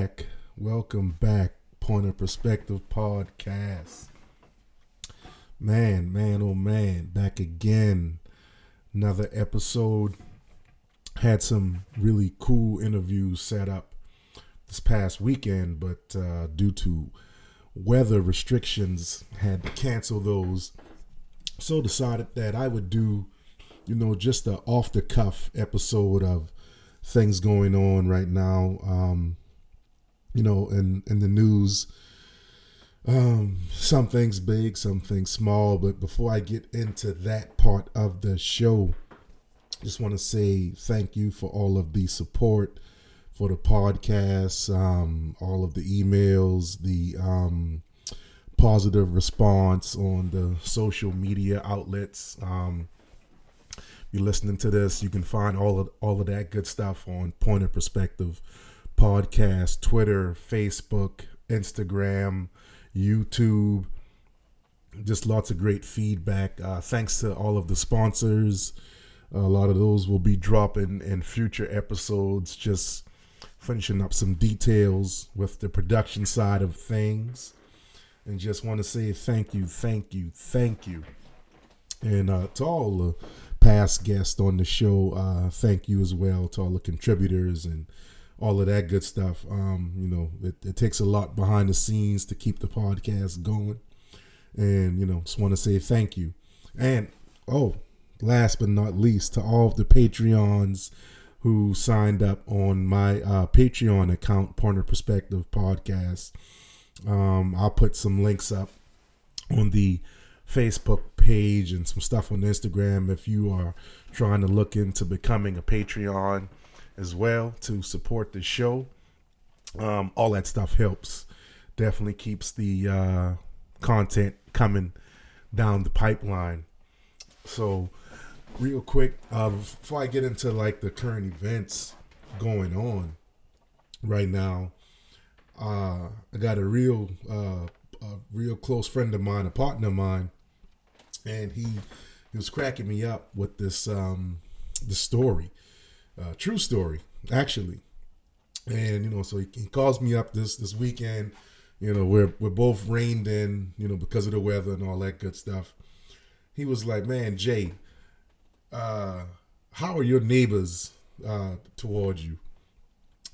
back. Welcome back. Point of Perspective podcast. Man, man, oh man, back again. Another episode. Had some really cool interviews set up this past weekend, but uh, due to weather restrictions, had to cancel those. So decided that I would do, you know, just a off the cuff episode of things going on right now. Um, you know, in in the news. Um, some things big, some things small. But before I get into that part of the show, just want to say thank you for all of the support for the podcast, um, all of the emails, the um, positive response on the social media outlets. Um, you're listening to this, you can find all of all of that good stuff on Point of Perspective podcast, Twitter, Facebook, Instagram, YouTube. Just lots of great feedback. Uh, thanks to all of the sponsors. A lot of those will be dropping in future episodes. Just finishing up some details with the production side of things. And just want to say thank you, thank you, thank you. And uh, to all the past guests on the show, uh, thank you as well to all the contributors and all of that good stuff. Um, you know, it, it, takes a lot behind the scenes to keep the podcast going. And, you know, just want to say thank you. And, oh, last but not least, to all of the Patreons who signed up on my uh, Patreon account, Point of Perspective Podcast. Um, I'll put some links up on the Facebook page and some stuff on Instagram if you are trying to look into becoming a Patreon as well to support the show. Um, all that stuff helps. Definitely keeps the uh, content coming down the pipeline. So, real quick, uh, before I get into like the current events going on right now, uh, I got a real, uh, a real close friend of mine, a partner of mine, and he he was cracking me up with this um, the story, uh, true story actually, and you know, so he, he calls me up this this weekend. You know, we're we're both rained in, you know, because of the weather and all that good stuff. He was like, "Man, Jay, uh, how are your neighbors uh, towards you?"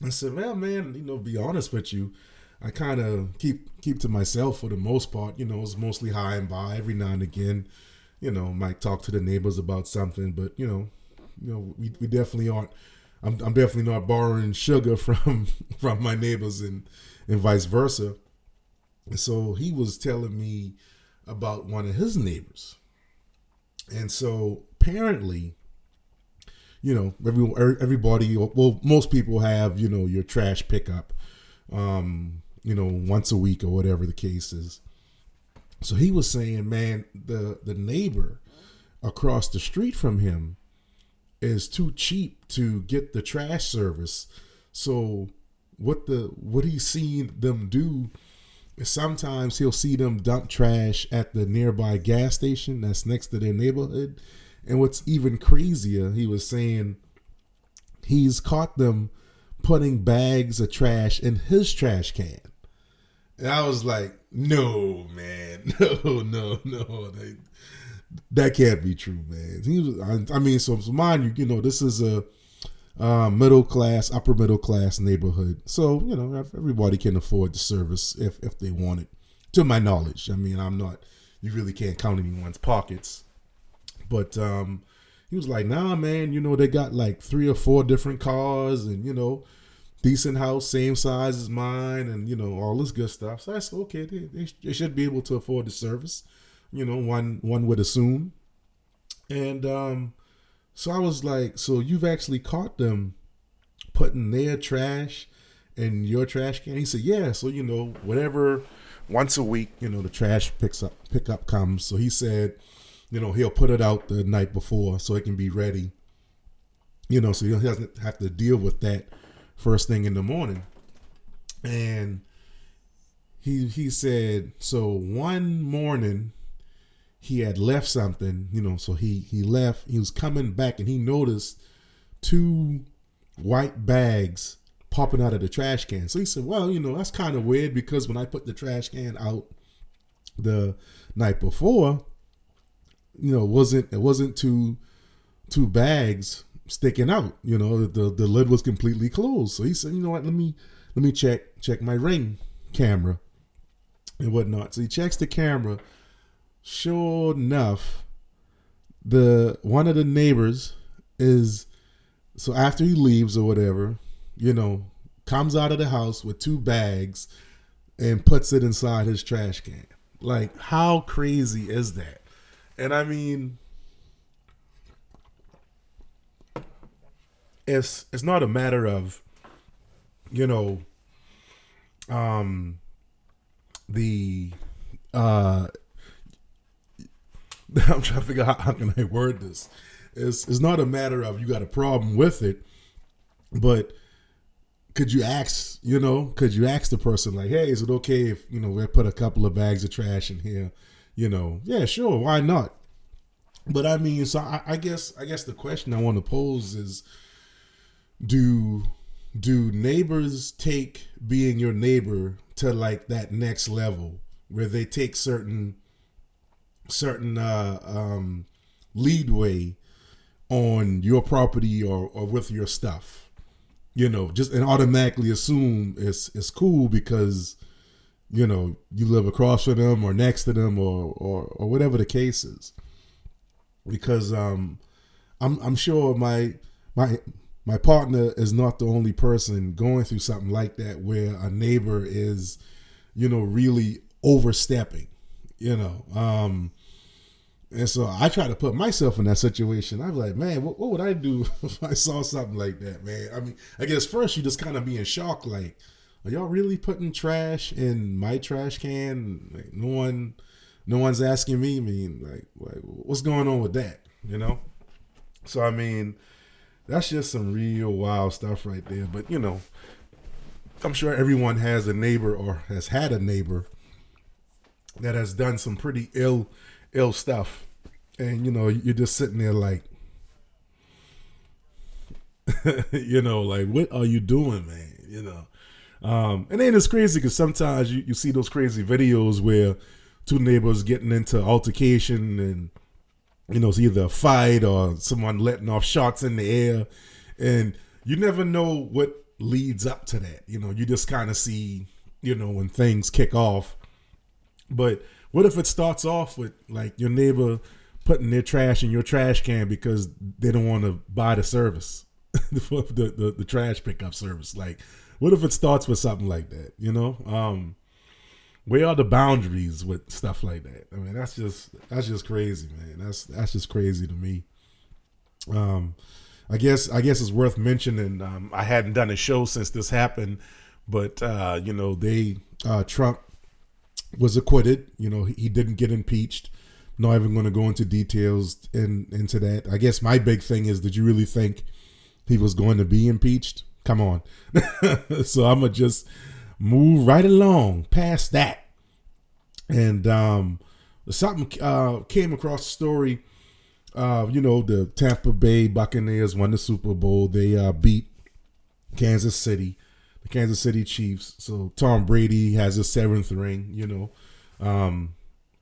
I said, "Well, man, you know, be honest with you." I kind of keep keep to myself for the most part. You know, it's mostly hi and bye. Every now and again, you know, might talk to the neighbors about something, but you know, you know, we, we definitely aren't. I'm, I'm definitely not borrowing sugar from from my neighbors and and vice versa. And so he was telling me about one of his neighbors, and so apparently, you know, every everybody, well, most people have you know your trash pickup. Um, you know, once a week or whatever the case is. So he was saying, man, the the neighbor across the street from him is too cheap to get the trash service. So what the what he's seen them do is sometimes he'll see them dump trash at the nearby gas station that's next to their neighborhood. And what's even crazier, he was saying he's caught them putting bags of trash in his trash can. And I was like, no, man, no, no, no, that, that can't be true, man. He was, I, I mean, so, so mind you, you know, this is a uh, middle class, upper middle class neighborhood, so you know everybody can afford the service if if they want it. To my knowledge, I mean, I'm not. You really can't count anyone's pockets, but um, he was like, "Nah, man, you know they got like three or four different cars, and you know." decent house, same size as mine, and you know all this good stuff. So I said, okay, they, they, they, should be able to afford the service. You know, one one would assume. And um, so I was like, so you've actually caught them putting their trash in your trash can? He said, yeah. So you know, whatever, once a week, you know, the trash picks up pickup comes. So he said, you know, he'll put it out the night before so it can be ready. You know, so he doesn't have to deal with that first thing in the morning. And he he said so one morning he had left something, you know, so he he left. He was coming back and he noticed two white bags popping out of the trash can. So he said, "Well, you know, that's kind of weird because when I put the trash can out the night before, you know, it wasn't it wasn't two two bags sticking out. You know, the the lid was completely closed. So he said, you know what? Let me let me check check my ring camera and whatnot. So he checks the camera. Sure enough, the one of the neighbors is so after he leaves or whatever, you know, comes out of the house with two bags and puts it inside his trash can. Like, how crazy is that? And I mean, it's it's not a matter of, you know, um, the uh, I'm trying to figure out how, can I word this. It's it's not a matter of you got a problem with it, but could you ask, you know, could you ask the person like, hey, is it okay if, you know, we put a couple of bags of trash in here? You know, yeah, sure, why not? But I mean, so I, I guess I guess the question I want to pose is do do neighbors take being your neighbor to like that next level where they take certain certain uh um leadway on your property or, or with your stuff you know, just and automatically assume it's it's cool because you know you live across from them or next to them or or or whatever the case is. Because um, I'm I'm sure my my my partner is not the only person going through something like that where a neighbor is, you know, really overstepping. You know, um, and so I try to put myself in that situation. I'm like, man, what, what, would I do if I saw something like that, man? I mean, I guess first you just kind of be in shock, like, are y'all really putting trash in my trash can? Like, no one, no one's asking me. I mean, like, like, what's going on with that? You know? So I mean, that's just some real wild stuff right there. But you know, I'm sure everyone has a neighbor or has had a neighbor that has done some pretty ill ill stuff, and you know you're just sitting there like, you know, like what are you doing, man? You know, um, and then it's crazy because sometimes you, you see those crazy videos where two neighbors getting into altercation and you know it's either a fight or someone letting off shots in the air, and you never know what leads up to that. You know, you just kind of see, you know, when things kick off. But what if it starts off with like your neighbor putting their trash in your trash can because they don't want to buy the service, the, the, the trash pickup service? Like, what if it starts with something like that? You know, um, where are the boundaries with stuff like that? I mean, that's just that's just crazy, man. That's that's just crazy to me. Um, I guess I guess it's worth mentioning. Um, I hadn't done a show since this happened, but uh, you know they uh, Trump was acquitted. You know, he didn't get impeached. Not even going to go into details in into that. I guess my big thing is, did you really think he was going to be impeached? Come on. so I'm gonna just move right along past that. And um, something uh, came across the story. Uh, you know, the Tampa Bay Buccaneers won the Super Bowl. They uh, beat Kansas City the Kansas City Chiefs. So Tom Brady has his seventh ring. You know, um,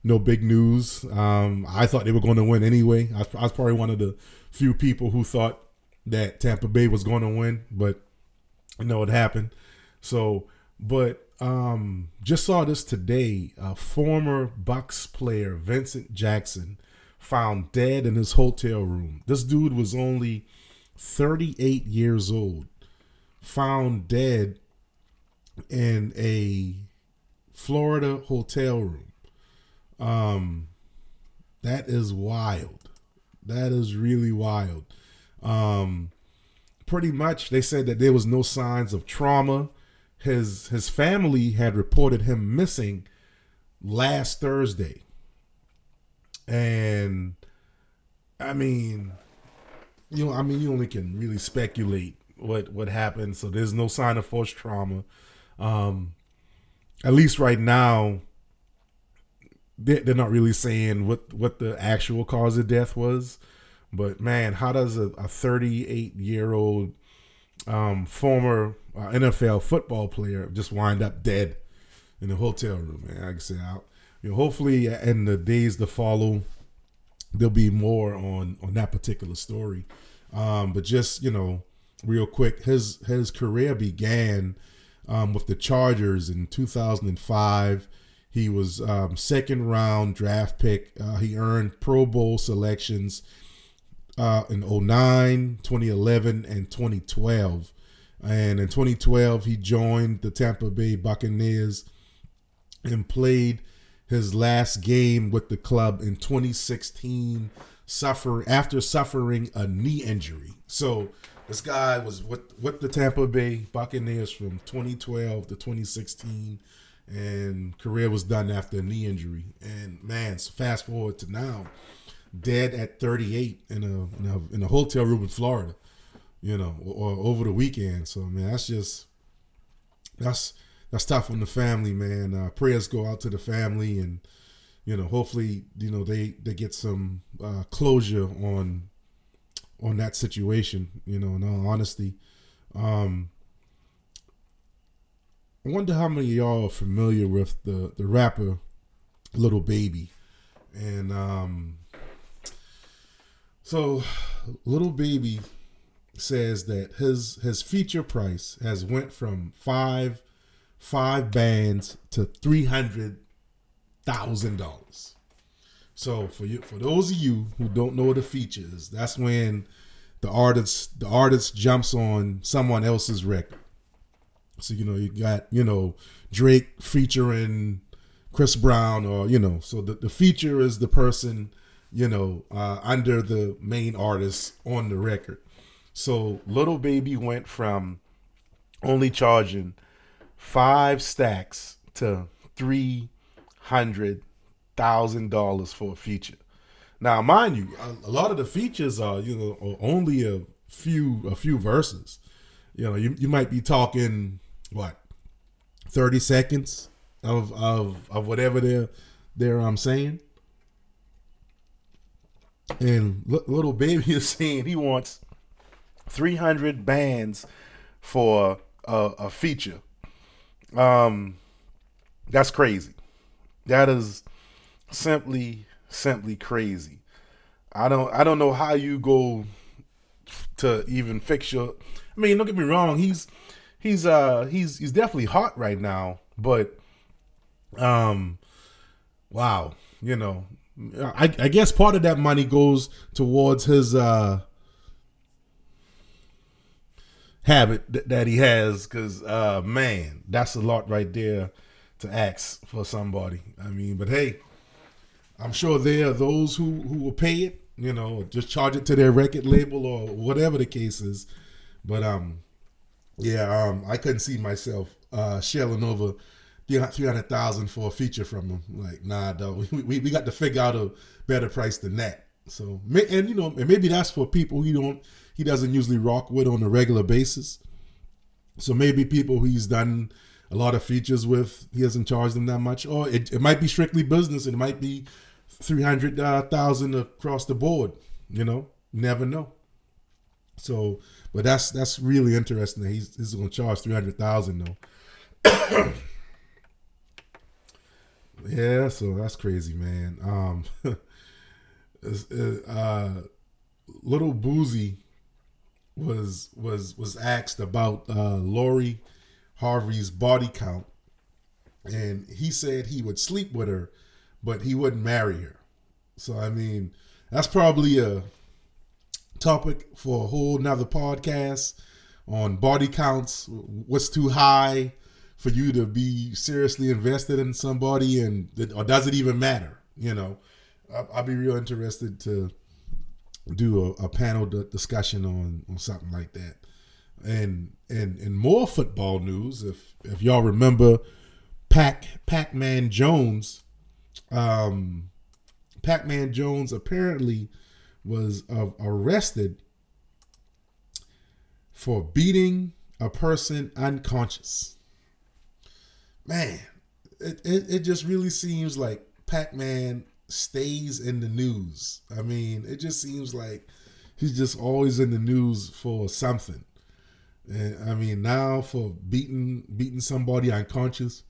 no big news. Um, I thought they were going to win anyway. I was, I was, probably one of the few people who thought that Tampa Bay was going to win, but you know it happened. So, but um, just saw this today. A former Bucks player, Vincent Jackson, found dead in his hotel room. This dude was only 38 years old found dead in a Florida hotel room. Um, that is wild. That is really wild. Um, pretty much, they said that there was no signs of trauma. His his family had reported him missing last Thursday, and I mean, you know, I mean, you only can really speculate what what happened. So there's no sign of forced trauma. Um, at least right now, they're not really saying what what the actual cause of death was. But man, how does a a 38 year old um, former uh, NFL football player just wind up dead in a hotel room? Man, I say, I, you know, hopefully in the days to follow, there'll be more on on that particular story. Um, but just you know, real quick, his his career began um, with the Chargers in 2005. He was um, second round draft pick. Uh, he earned Pro Bowl selections uh, in 09, 2011, and 2012. And in 2012, he joined the Tampa Bay Buccaneers and played his last game with the club in 2016, suffer after suffering a knee injury. So this guy was with with the Tampa Bay Buccaneers from 2012 to 2016, and career was done after a knee injury. And man, so fast forward to now, dead at 38 in a in a, in a hotel room in Florida, you know, or, or over the weekend. So man, that's just that's that's tough on the family, man. Uh, prayers go out to the family, and you know, hopefully, you know, they they get some uh, closure on on that situation. You know, in all honesty, um, I wonder how many y'all are familiar with the the rapper Lil Baby, and um, so Lil Baby says that his his feature price has went from five five bands to three hundred thousand dollars. So for you, for those of you who don't know the features, that's when the artist the artist jumps on someone else's record. So you know you got you know Drake featuring Chris Brown or you know so the, the feature is the person you know uh, under the main artist on the record. So Lil Baby went from only charging five stacks to three hundred thousand dollars for a feature. Now, mind you, a, a, lot of the features are you know only a few a few verses. You know, you, you might be talking what thirty seconds of of of whatever they're they're um saying. And Lil Baby is saying he wants 300 bands for a, a feature. Um, that's crazy. That is simply simply crazy. I don't I don't know how you go to even fix your. I mean, don't get me wrong. He's he's uh he's he's definitely hot right now, but um, wow, you know, I I guess part of that money goes towards his uh habit that he has because uh man that's a lot right there to ask for somebody i mean but hey i'm sure there are those who who will pay it you know just charge it to their record label or whatever the case is but um yeah um i couldn't see myself uh shelling over 300000 for a feature from him like nah dog. We, we, we got to figure out a better price than that so and you know and maybe that's for people he don't he doesn't usually rock with on a regular basis. So maybe people he's done a lot of features with, he hasn't charged them that much, or it, it might be strictly business. It might be three hundred uh, across the board. You know, never know. So, but that's that's really interesting that he's, he's going to charge three hundred thousand though. yeah, so that's crazy, man. Um, uh, Lil Boosie was was was asked about uh, Lori Harvey's body count, and he said he would sleep with her, but he wouldn't marry her. So I mean, that's probably a topic for a whole nother podcast on body counts. What's too high for you to be seriously invested in somebody, and or does it even matter? You know, I'd be real interested to do a, a panel discussion on on something like that. And and and more football news. If if y'all remember, Pac Pac Man Jones, um, Pac Man Jones apparently was uh, arrested for beating a person unconscious. Man, it, it, it just really seems like Pac-Man stays in the news. I mean, it just seems like he's just always in the news for something. And I mean, now for beating beating somebody unconscious,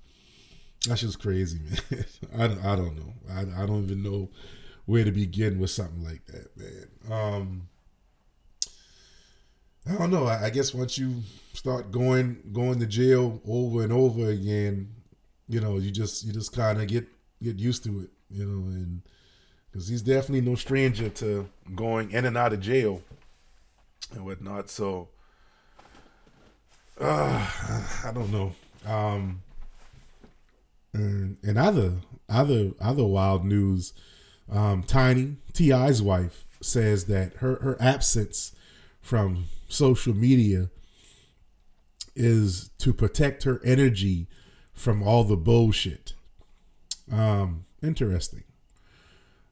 that's just crazy, man. I, I don't know. I, I don't even know where to begin with something like that, man. Um, I don't know. I, I guess once you start going going to jail over and over again, you know, you just you just kind of get get used to it, you know, and because he's definitely no stranger to going in and out of jail and whatnot. So uh, I don't know. Um, and, and other other other wild news, um, Tiny T.I.'s wife says that her her absence from social media is to protect her energy from all the bullshit. Um, interesting.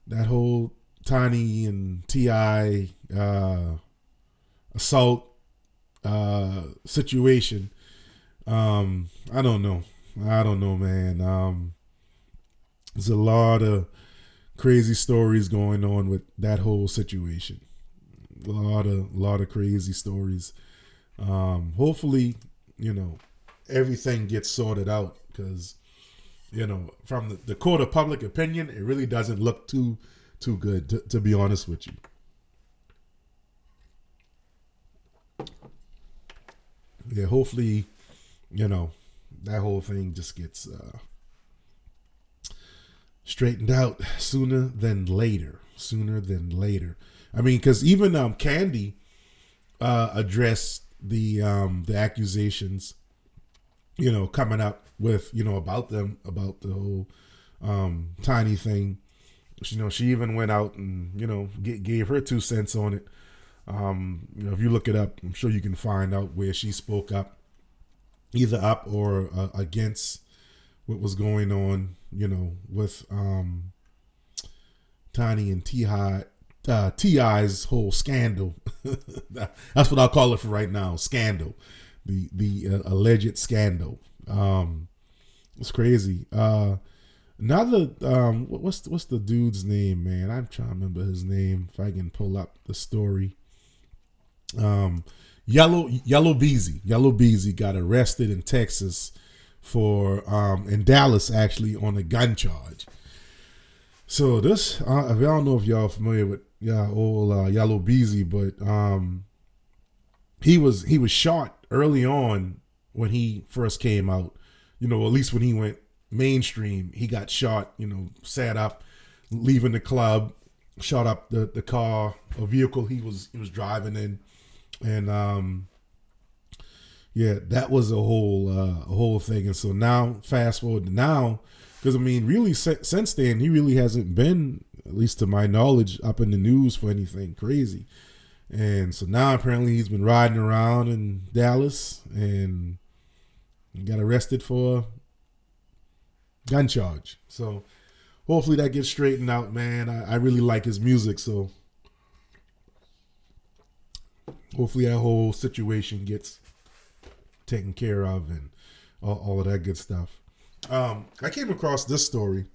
That whole Tiny and T.I. uh, assault uh, situation. Um, I don't know. I don't know, man. Um, there's a lot of crazy stories going on with that whole situation. A lot of lot of crazy stories. Um, hopefully, you know, everything gets sorted out because, you know, from the, the court of public opinion, it really doesn't look too too good. To, to be honest with you. Yeah, hopefully, you know, that whole thing just gets uh, straightened out sooner than later. Sooner than later. I mean, because even um, Kandi uh, addressed the um, the accusations, you know, coming up with you know about them about the whole um, tiny thing. You know, she even went out and you know gave her two cents on it. Um, you know, if you look it up, I'm sure you can find out where she spoke up, either up or uh, against what was going on. You know, with um, Tiny and T uh, T.I.'s whole scandal. That's what I'll call it for right now. Scandal, the the uh, alleged scandal. Um, it's crazy. Uh, another um, what's what's the dude's name, man? I'm trying to remember his name. If I can pull up the story. Um, Yellow Yella Beezy. Yella Beezy got arrested in Texas for um in Dallas actually on a gun charge. So this, uh, I don't know if y'all familiar with yeah, old uh, Yella Beezy, but um, he was he was shot early on when he first came out. You know, at least when he went mainstream, he got shot. You know, sat up, leaving the club, shot up the the car, a vehicle he was he was driving in, and um, yeah, that was a whole uh, a whole thing. And so now, fast forward to now, because I mean, really, since then, he really hasn't been at least to my knowledge, up in the news for anything crazy. And so now apparently he's been riding around in Dallas and got arrested for gun charge. So hopefully that gets straightened out, man. I, I really like his music, so hopefully that whole situation gets taken care of and all, all of that good stuff. Um, I came across this story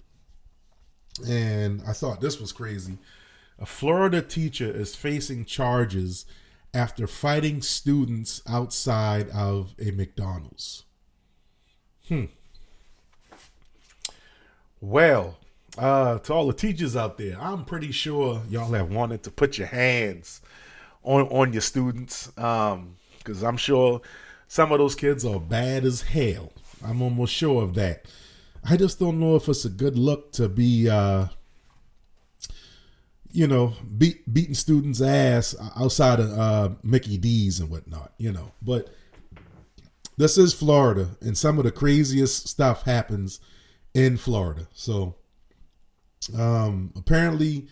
and I thought this was crazy. A Florida teacher is facing charges after fighting students outside of a McDonald's. Hmm. Well, uh, to all the teachers out there, I'm pretty sure y'all have wanted to put your hands on on your students, um, because I'm sure some of those kids are bad as hell. I'm almost sure of that. I just don't know if it's a good look to be, uh, you know, beat, beating students' ass outside of uh, Mickey D's and whatnot, you know. But this is Florida, and some of the craziest stuff happens in Florida. So um, apparently,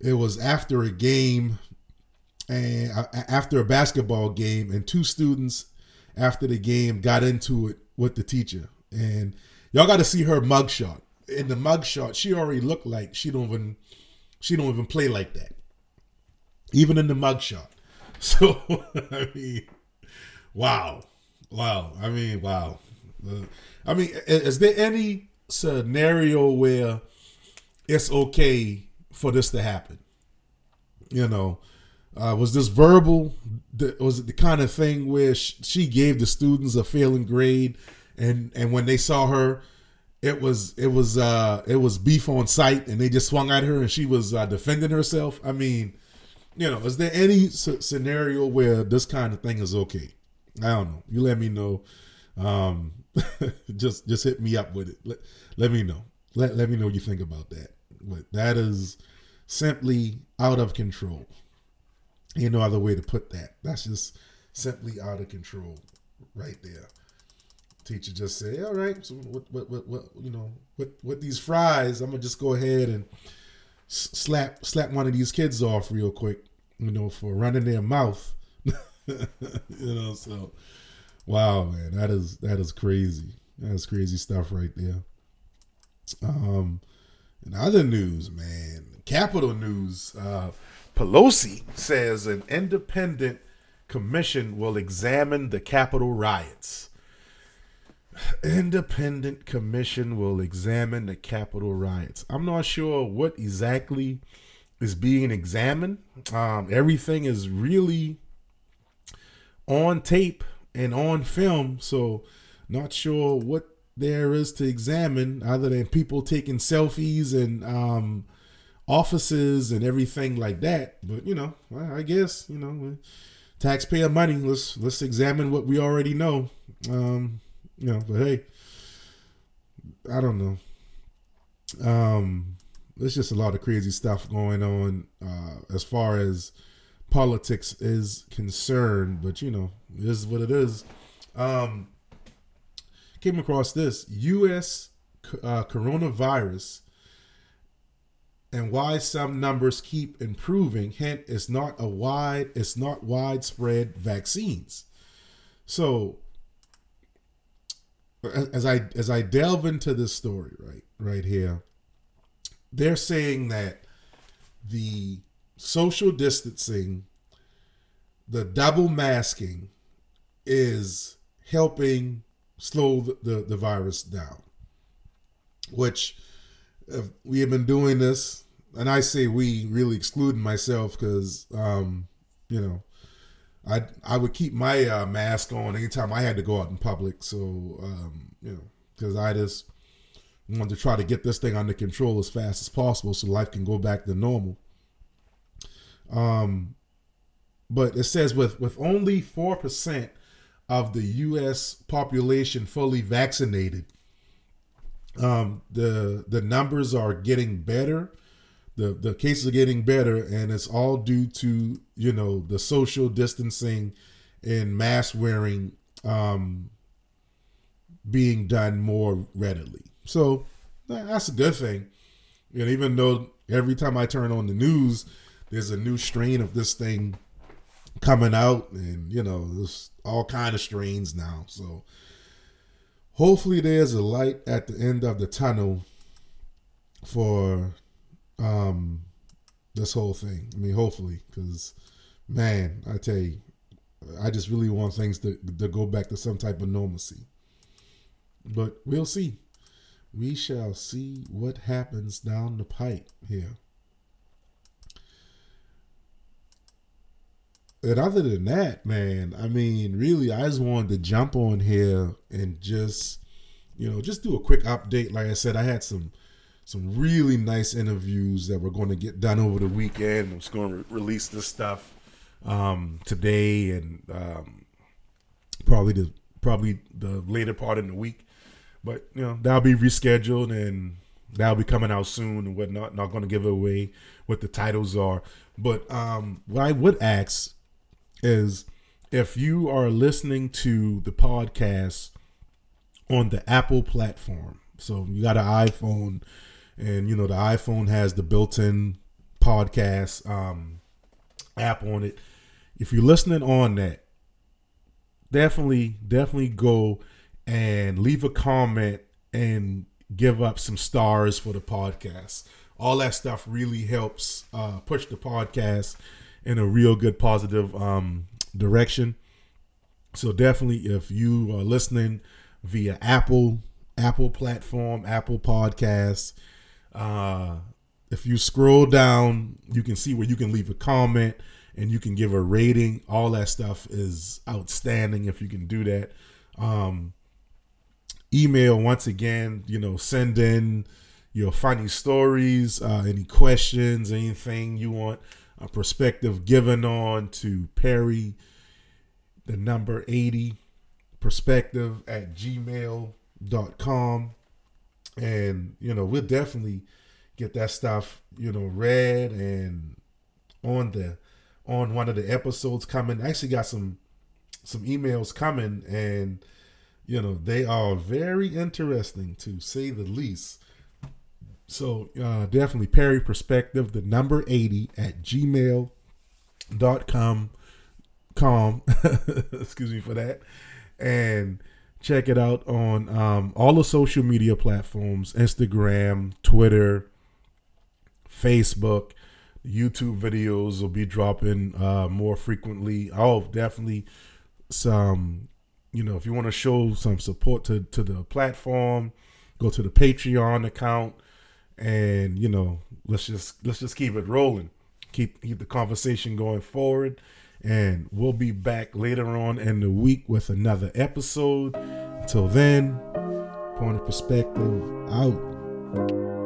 it was after a game and uh, after a basketball game, and two students after the game got into it with the teacher, and Y'all got to see her mugshot. In the mugshot, she already looked like she don't even she don't even play like that. Even in the mugshot. So I mean, wow, wow. I mean, wow. Uh, I mean, is there any scenario where it's okay for this to happen. You know, uh, was this verbal? Was it the kind of thing where she gave the students a failing grade, and and when they saw her, it was it was uh it was beef on sight, and they just swung at her, and she was uh, defending herself. I mean, you know, is there any scenario where this kind of thing is okay? I don't know. You let me know. Um, just just hit me up with it. Let, let me know. Let let me know what you think about that. But that is simply out of control. Ain't no other way to put that. That's just simply out of control, right there. Teacher just say, "All right, so what, what, what, what you know, what, what these fries? I'm gonna just go ahead and slap, slap one of these kids off real quick, you know, for running their mouth." you know, so wow, man, that is that is crazy. That's crazy stuff right there. Um, in other news, man, Capital news. Uh, Pelosi says an independent commission will examine the Capitol riots. Independent commission will examine the Capitol riots. I'm not sure what exactly is being examined. Um, everything is really on tape and on film, so not sure what there is to examine other than people taking selfies and um, offices and everything like that. But you know, I guess you know, taxpayer money. Let's let's examine what we already know. Um, you know, but hey, I don't know. Um, there's just a lot of crazy stuff going on uh, as far as politics is concerned. But you know, is what it is. Um, came across this U.S. Uh, coronavirus and why some numbers keep improving. Hint, it's not a wide, it's not widespread vaccines. So as I as I delve into this story, right, right here, they're saying that the social distancing, the double masking, is helping slow the, the, the virus down, which uh, we have been doing this, and I say we, really excluding myself because, um, you know, I I would keep my uh, mask on anytime I had to go out in public. So, um, you know, because I just wanted to try to get this thing under control as fast as possible so life can go back to normal. Um, but it says with with only four percent of the U.S. population fully vaccinated, um, the the numbers are getting better. The the cases are getting better, and it's all due to you know the social distancing and mask wearing um, being done more readily. So that's a good thing. And even though every time I turn on the news, there's a new strain of this thing coming out, and you know there's all kind of strains now. So hopefully there's a light at the end of the tunnel for um this whole thing. I mean, hopefully, because man, I tell you, I just really want things to to go back to some type of normalcy. But we'll see. We shall see what happens down the pipe here. and other than that, man, I mean, really, I just wanted to jump on here and just, you know, just do a quick update. Like I said, I had some some really nice interviews that were going to get done over the weekend. I'm just going to re- release this stuff um, today and um, probably the probably the later part in the week. But you know, that'll be rescheduled and that'll be coming out soon and whatnot. Not going to give away what the titles are. But um, what I would ask is if you are listening to the podcast on the Apple platform, so you got an iPhone, and you know the iPhone has the built-in podcast um, app on it. If you're listening on that, definitely, definitely go and leave a comment and give up some stars for the podcast. All that stuff really helps uh, push the podcast in a real good positive um, direction. So definitely, if you are listening via Apple Apple platform, Apple Podcasts. Uh, if you scroll down, you can see where you can leave a comment and you can give a rating. All that stuff is outstanding if you can do that. Um, email once again, you know, send in your funny stories, uh, any questions, anything you want a perspective given on to Perry, the number 80 perspective at gmail.com. And, you know, we'll definitely get that stuff, you know, read and on the on one of the episodes coming. I actually got some some emails coming and you know they are very interesting to say the least so uh, definitely perry perspective the number 80 at gmail.com com excuse me for that and check it out on um, all the social media platforms instagram twitter facebook. Youtube videos will be dropping uh, more frequently. Oh definitely some you know if you want to show some support to to the platform go to the patreon account and you know let's just let's just keep it rolling. Keep keep the conversation going forward and we'll be back later on in the week with another episode. Until then point of perspective out